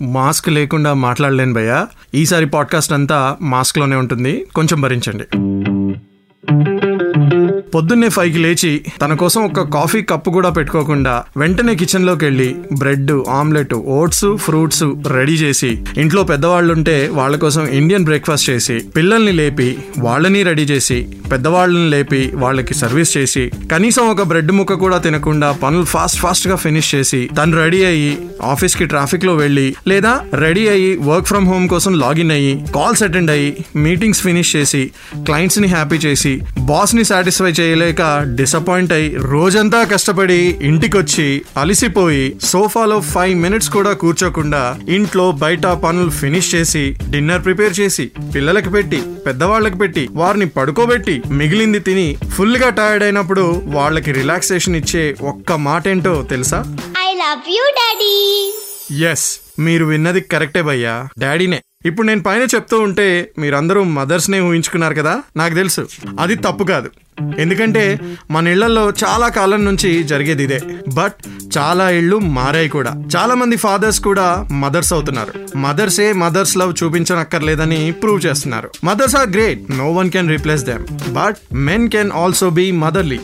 Mask లేకుండా మాట్లాడలేను భయ్య. ఈసారి పాడ్కాస్ట్ అంతా మాస్క్లోనే ఉంటుంది. కొంచెం భరించండి. పొద్దున్నే ఫైవ్కి లేచి తన కోసం ఒక కాఫీ కప్పు కూడా పెట్టుకోకుండా వెంటనే కిచెన్లోకి వెళ్ళి bread omelette oats fruits ready చేసి ఇంట్లో పెద్దవాళ్ళు ఉంటే వాళ్ళ కోసం ఇండియన్ బ్రేక్ఫాస్ట్ చేసి పిల్లల్ని లేపి వాళ్ళని రెడీ చేసి పెద్దవాళ్ళని లేపి వాళ్ళకి సర్వీస్ చేసి కనీసం ఒక బ్రెడ్ ముక్క కూడా తినకుండా పనులు ఫాస్ట్ ఫాస్ట్గా ఫినిష్ చేసి తను రెడీ అయ్యి ఆఫీస్కి ట్రాఫిక్లో వెళ్ళి లేదా రెడీ అయ్యి వర్క్ ఫ్రమ్ హోమ్ కోసం లాగిన్ అయ్యి కాల్స్ అటెండ్ అయ్యి మీటింగ్స్ ఫినిష్ చేసి క్లయింట్స్ని హ్యాపీ చేసి బాస్ని సాటిస్ఫై చేసి చేయలేక డిసప్పాయింట్ అయ్యి రోజంతా కష్టపడి ఇంటికొచ్చి అలిసిపోయి సోఫాలో ఫైవ్ మినిట్స్ కూడా కూర్చోకుండా ఇంట్లో బయట పనులు ఫినిష్ చేసి డిన్నర్ ప్రిపేర్ చేసి పిల్లలకి పెట్టి పెద్దవాళ్ళకి పెట్టి వారిని పడుకోబెట్టి మిగిలింది తిని ఫుల్గా టైర్డ్ అయినప్పుడు వాళ్ళకి రిలాక్సేషన్ ఇచ్చే ఒక్క మాట ఏంటో తెలుసా? I love you, Daddy. Yes మీరు విన్నది కరెక్టే భయ్యా. డాడీనే ఇప్పుడు నేను పైన చెప్తూ ఉంటే మీరందరూ మదర్స్నే ఊహించుకున్నారు కదా? నాకు తెలుసు. అది తప్పు కాదు. ఎందుకంటే మన ఇళ్ళలో చాలా కాలం నుంచి జరిగేది ఇదే. బట్ చాలా ఇళ్ళు మారాయి కూడా. చాలా మంది ఫాదర్స్ కూడా మదర్స్ అవుతున్నారు. మదర్సే మదర్స్ లవ్ చూపించనక్కర్లేదని ప్రూవ్ చేస్తున్నారు. Mothers are great. No one can replace them. But men can also be motherly.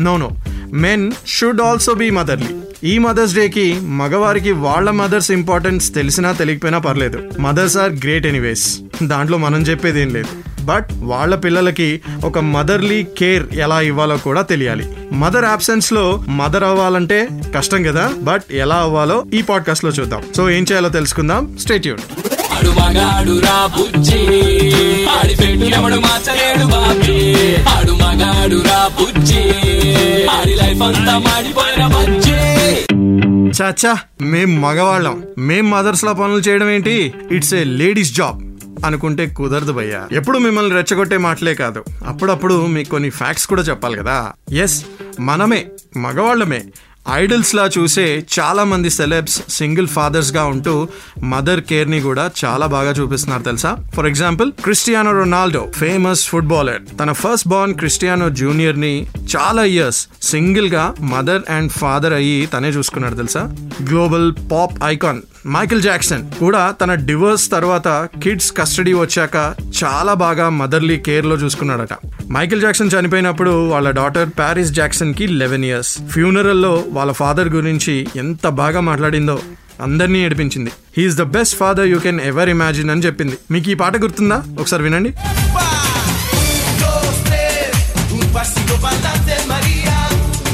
No no. Men should also be motherly. ఈ మదర్స్ డేకి మగవారికి వాళ్ళ మదర్స్ ఇంపార్టెన్స్ తెలిసినా తెలియకపోయినా పర్లేదు. మదర్స్ ఆర్ గ్రేట్ ఎనీవేస్ దాంట్లో మనం చెప్పేది ఏం లేదు. బట్ వాళ్ళ పిల్లలకి ఒక మదర్లీ కేర్ ఎలా ఇవ్వాలో కూడా తెలియాలి. మదర్ అబ్సెన్స్లో మదర్ అవ్వాలంటే కష్టం కదా. బట్ ఎలా అవ్వాలో ఈ పాడ్కాస్ట్లో చూద్దాం. సో ఏం చేయాలో తెలుసుకుందాం. స్టేట్యూట్ ఆడి లైఫ్ అంతా మాడిపోయిన చాచా మేం మగవాళ్ళం. మేం మదర్స్ లా పనులు చేయడం ఏంటి? ఇట్స్ ఏ లేడీస్ జాబ్ అనుకుంటే కుదరదు భయ్యా. ఎప్పుడు మిమ్మల్ని రెచ్చగొట్టే మాటలే కాదు. అప్పుడప్పుడు మీకు కొన్ని ఫ్యాక్ట్స్ కూడా చెప్పాలి కదా. ఎస్ మనమే మగవాళ్ళమే ఐడల్స్ లా చూసే చాలా మంది సెలబ్స్ సింగిల్ ఫాదర్స్గా ఉంటూ మదర్ కేర్ని కూడా చాలా బాగా చూపిస్తున్నారు తెలుసా? For example Cristiano Ronaldo famous footballer తన ఫస్ట్ బార్న్ క్రిస్టియానో జూనియర్ని చాలా ఇయర్స్ సింగిల్గా మదర్ అండ్ ఫాదర్ అయ్యి తనే చూసుకున్నాడు తెలుసా? Global pop icon Michael Jackson కూడా తన డివోర్స్ తర్వాత కిడ్స్ కస్టడీ వచ్చాక చాలా బాగా మదర్లీ కేర్లో చూసుకున్నాడట. మైకిల్ జాక్సన్ చనిపోయినప్పుడు వాళ్ళ డాటర్ ప్యారిస్ జాక్సన్కి లెవెన్ ఇయర్స్ ఫ్యూనరల్లో వాళ్ళ ఫాదర్ గురించి ఎంత బాగా మాట్లాడిందో అందరినీ ఏడిపించింది. He's the best father you can ever imagine అని చెప్పింది. మీకు ఈ పాట గుర్తుందా? ఒకసారి వినండి. Pasito para adelante, María.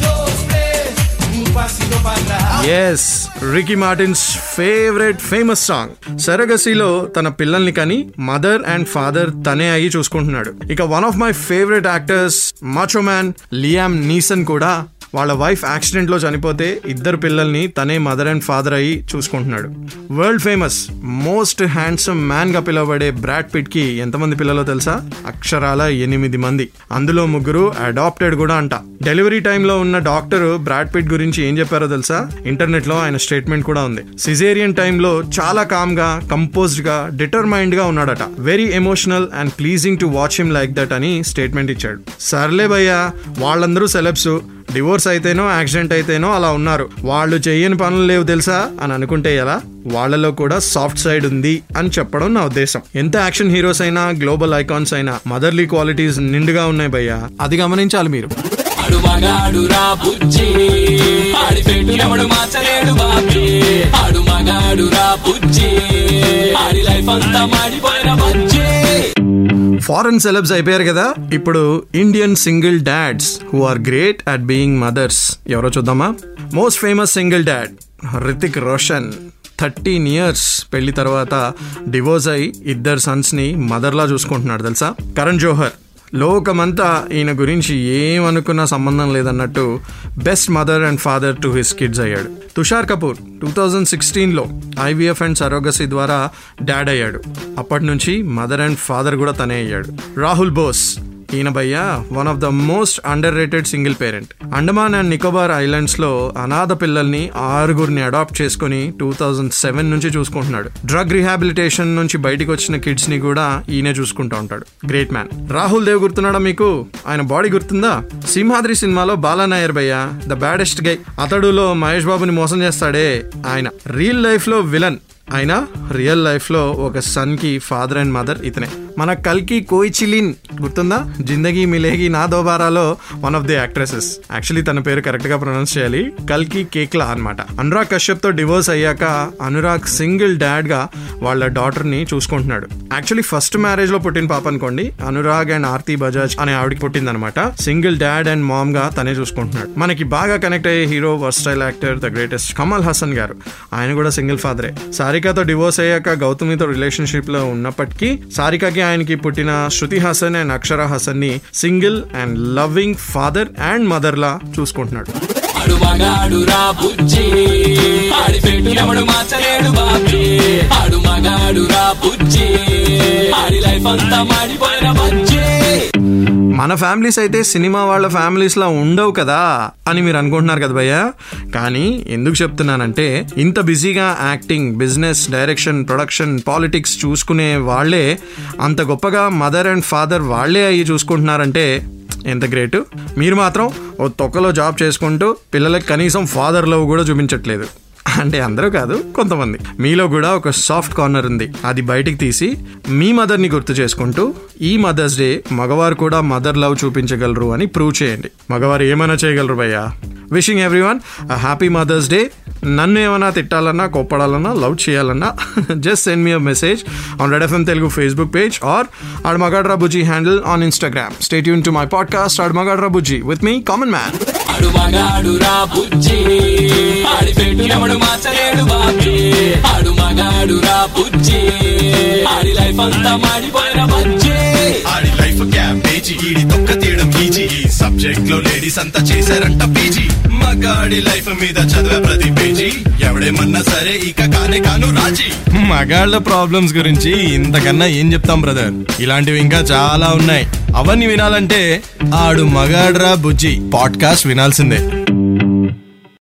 Dos, tres, un pasito para atrás. Yes Ricky Martin's favourite famous song సరగసిలో తన పిల్లల్ని కానీ మదర్ అండ్ ఫాదర్ తనే అయ్యి చూసుకుంటున్నాడు ఇక one of my favourite actors macho man Liam Neeson కూడా వాళ్ళ వైఫ్ యాక్సిడెంట్లో చనిపోతే ఇద్దరు పిల్లల్ని తనే మదర్ అండ్ ఫాదర్ అయ్యి చూసుకుంటున్నాడు. వరల్డ్ ఫేమస్ మోస్ట్ హ్యాండ్సమ్ మ్యాన్గా పిలువబడే బ్రాడ్ పిట్కి ఎంతమంది పిల్లలో తెలుసా? అక్షరాల ఎనిమిది మంది. అందులో ముగ్గురు అడాప్టెడ్ కూడా అంట. డెలివరీ టైంలో ఉన్న డాక్టర్ బ్రాడ్ పిట్ గురించి ఏం చెప్పారో తెలుసా? ఇంటర్నెట్లో ఆయన స్టేట్మెంట్ కూడా ఉంది. సిజేరియన్ టైంలో చాలా కామ్గా కంపోజ్డ్గా డిటర్మైండ్గా ఉన్నాడట. Very emotional and pleasing to watch him like that అని స్టేట్మెంట్ ఇచ్చాడు. సర్లే భయ్యా వాళ్ళందరూ సెలబ్స్. డివోర్స్ అయితేనో యాక్సిడెంట్ అయితేనో అలా ఉన్నారు. వాళ్ళు చేయని పనులు లేవు తెలుసా? అని అనుకుంటే ఎలా? వాళ్ళలో కూడా సాఫ్ట్ సైడ్ ఉంది అని చెప్పడం నా ఉద్దేశం. ఎంత యాక్షన్ హీరోస్ అయినా గ్లోబల్ ఐకాన్స్ అయినా మదర్లీ క్వాలిటీస్ నిండుగా ఉన్నాయి భయ్యా. అది గమనించాలి మీరు. వాడు మగాడు రా బుజ్జి. ఆడి పెట్టు ఎవడు మార్చలేడు బాబీ. ఆడు మగాడు రా బుజ్జి. ఆడి లైఫ్ అంతా మాడిపోయిన బుజ్జి. ఫారెన్ సెలబ్స్ అయిపోయారు కదా? ఇప్పుడు Indian single dads who are great at being mothers ఎవరో చూద్దామా? Most famous single dad Hrithik Roshan thirteen years పెళ్ళి తర్వాత డివోర్స్ అయి ఇద్దరు సన్స్ని మదర్లా చూసుకుంటున్నాడు తెలుసా? కరణ్ జోహర్ లోకమంతా ఈయన గురించి ఏమనుకున్న సంబంధం లేదన్నట్టు best mother and father to his kids అయ్యాడు. తుషార్ కపూర్ టూ థౌజండ్ సిక్స్టీన్లో ఐవీఎఫ్ అండ్ సరోగసీ ద్వారా డాడ్ అయ్యాడు. అప్పటి నుంచి మదర్ అండ్ ఫాదర్ కూడా తనే అయ్యాడు. రాహుల్ బోస్ ఈయన భయ్య one of the most underrated single parent Andaman and Nicobar ఐలాండ్స్లో అనాథ పిల్లల్ని ఆరుగురిని అడాప్ట్ చేసుకుని టూ థౌజండ్ సెవెన్ నుంచి చూసుకుంటున్నాడు. డ్రగ్ రిహాబిలిటేషన్ నుంచి బయటికి వచ్చిన కిడ్స్ని కూడా ఈయనే చూసుకుంటూ ఉంటాడు. గ్రేట్ మ్యాన్ రాహుల్ దేవ్ గుర్తున్నాడా మీకు? ఆయన బాడీ గుర్తుందా? సింహాద్రి సినిమాలో బాలా నాయర్ భయ్య ద బ్యాడెస్ట్ గై అతడులో మహేష్ బాబుని మోసం చేస్తాడే ఆయన. రియల్ లైఫ్లో విలన్ అయినా రియల్ లైఫ్లో ఒక సన్కి ఫాదర్ అండ్ మదర్ ఇతనే. మన కల్కి కోయిచిలిన్ గుర్తుందా? Zindagi Milegi Na దోబారాలో one of the actresses actually తన పేరు కరెక్ట్గా ప్రొనౌన్స్ చేయాలి. కల్కి కేక్లా అనమాట అనురాగ్ కశ్యప్తో డివోర్స్ అయ్యాక అనురాగ్ సింగిల్ డాడ్గా వాళ్ళ డాటర్ని చూసుకుంటున్నాడు. యాక్చువల్లీ ఫస్ట్ మ్యారేజ్లో పుట్టిన పాప అనుకోండి. అనురాగ్ అండ్ ఆర్తి బజాజ్ అనే ఆవిడకి పుట్టిందనమాట సింగిల్ డాడ్ అండ్ మామ్గా తనే చూసుకుంటున్నాడు. మనకి బాగా కనెక్ట్ అయ్యే hero versatile actor the greatest Kamal Haasan garu. ఆయన కూడా సింగిల్ ఫాదరే సారికాతో డివోర్స్ అయ్యాక గౌతమితో రిలేషన్షిప్లో ఉన్నప్పటికీ సారికాకి ఆయనకి పుట్టిన Shruti Haasan and Akshara హాసన్ని single and loving father and mother లా చూసుకుంటున్నాడు ఆడి లైఫ్ అంతా మాడిపోయిన బుజ్జి. మన ఫ్యామిలీస్ అయితే సినిమా వాళ్ళ ఫ్యామిలీస్ లా ఉండవు కదా అని మీరు అనుకుంటున్నారు కదా భయ్య? కానీ ఎందుకు చెప్తున్నానంటే ఇంత బిజీగా acting business direction production politics చూసుకునే వాళ్ళే అంత గొప్పగా మదర్ అండ్ ఫాదర్ వాళ్ళే అయ్యి చూసుకుంటున్నారంటే ఎంత గ్రేట్? మీరు మాత్రం ఓ తొక్కలో జాబ్ చేసుకుంటూ పిల్లలకి కనీసం ఫాదర్ లవ్ కూడా చూపించట్లేదు. అంటే అందరూ కాదు కొంతమంది. మీలో కూడా ఒక సాఫ్ట్ కార్నర్ ఉంది. అది బయటికి తీసి మీ మదర్ని గుర్తు చేసుకుంటూ ఈ మదర్స్ డే మగవారు కూడా మదర్ లవ్ చూపించగలరు అని ప్రూవ్ చేయండి. మగవారు ఏమైనా చేయగలరు భయ్యా? Wishing everyone happy mother's day నన్ను ఏమైనా తిట్టాలన్నా కోప్పడాలన్నా లవ్ చేయాలన్నా just send me a message on Red FM Telugu Facebook page or at Magadra Bujji handle on Instagram stay Yoon to my podcast at Magadra Bujji with me common man అంతా మాడిపోయిన బుజ్జి ఆడి life cabbage ఈడి తొక్క తీయడం easy. ఈ సబ్జెక్ట్లో ladies అంతా చేశారంట PG. మగాడి లైఫ్ మీద చదివే ప్రతి పేజీ. ఎవడేమన్నా సరే ఇక కానే కాను రాజీ. మగాళ్ళ ప్రాబ్లమ్స్ గురించి ఇంతకన్నా ఏం చెప్తాం బ్రదర్ ఇలాంటివి ఇంకా చాలా ఉన్నాయి. అవన్నీ వినాలంటే ఆడు మగాడ్రా బుజ్జి. పాడ్కాస్ట్ వినాల్సిందే.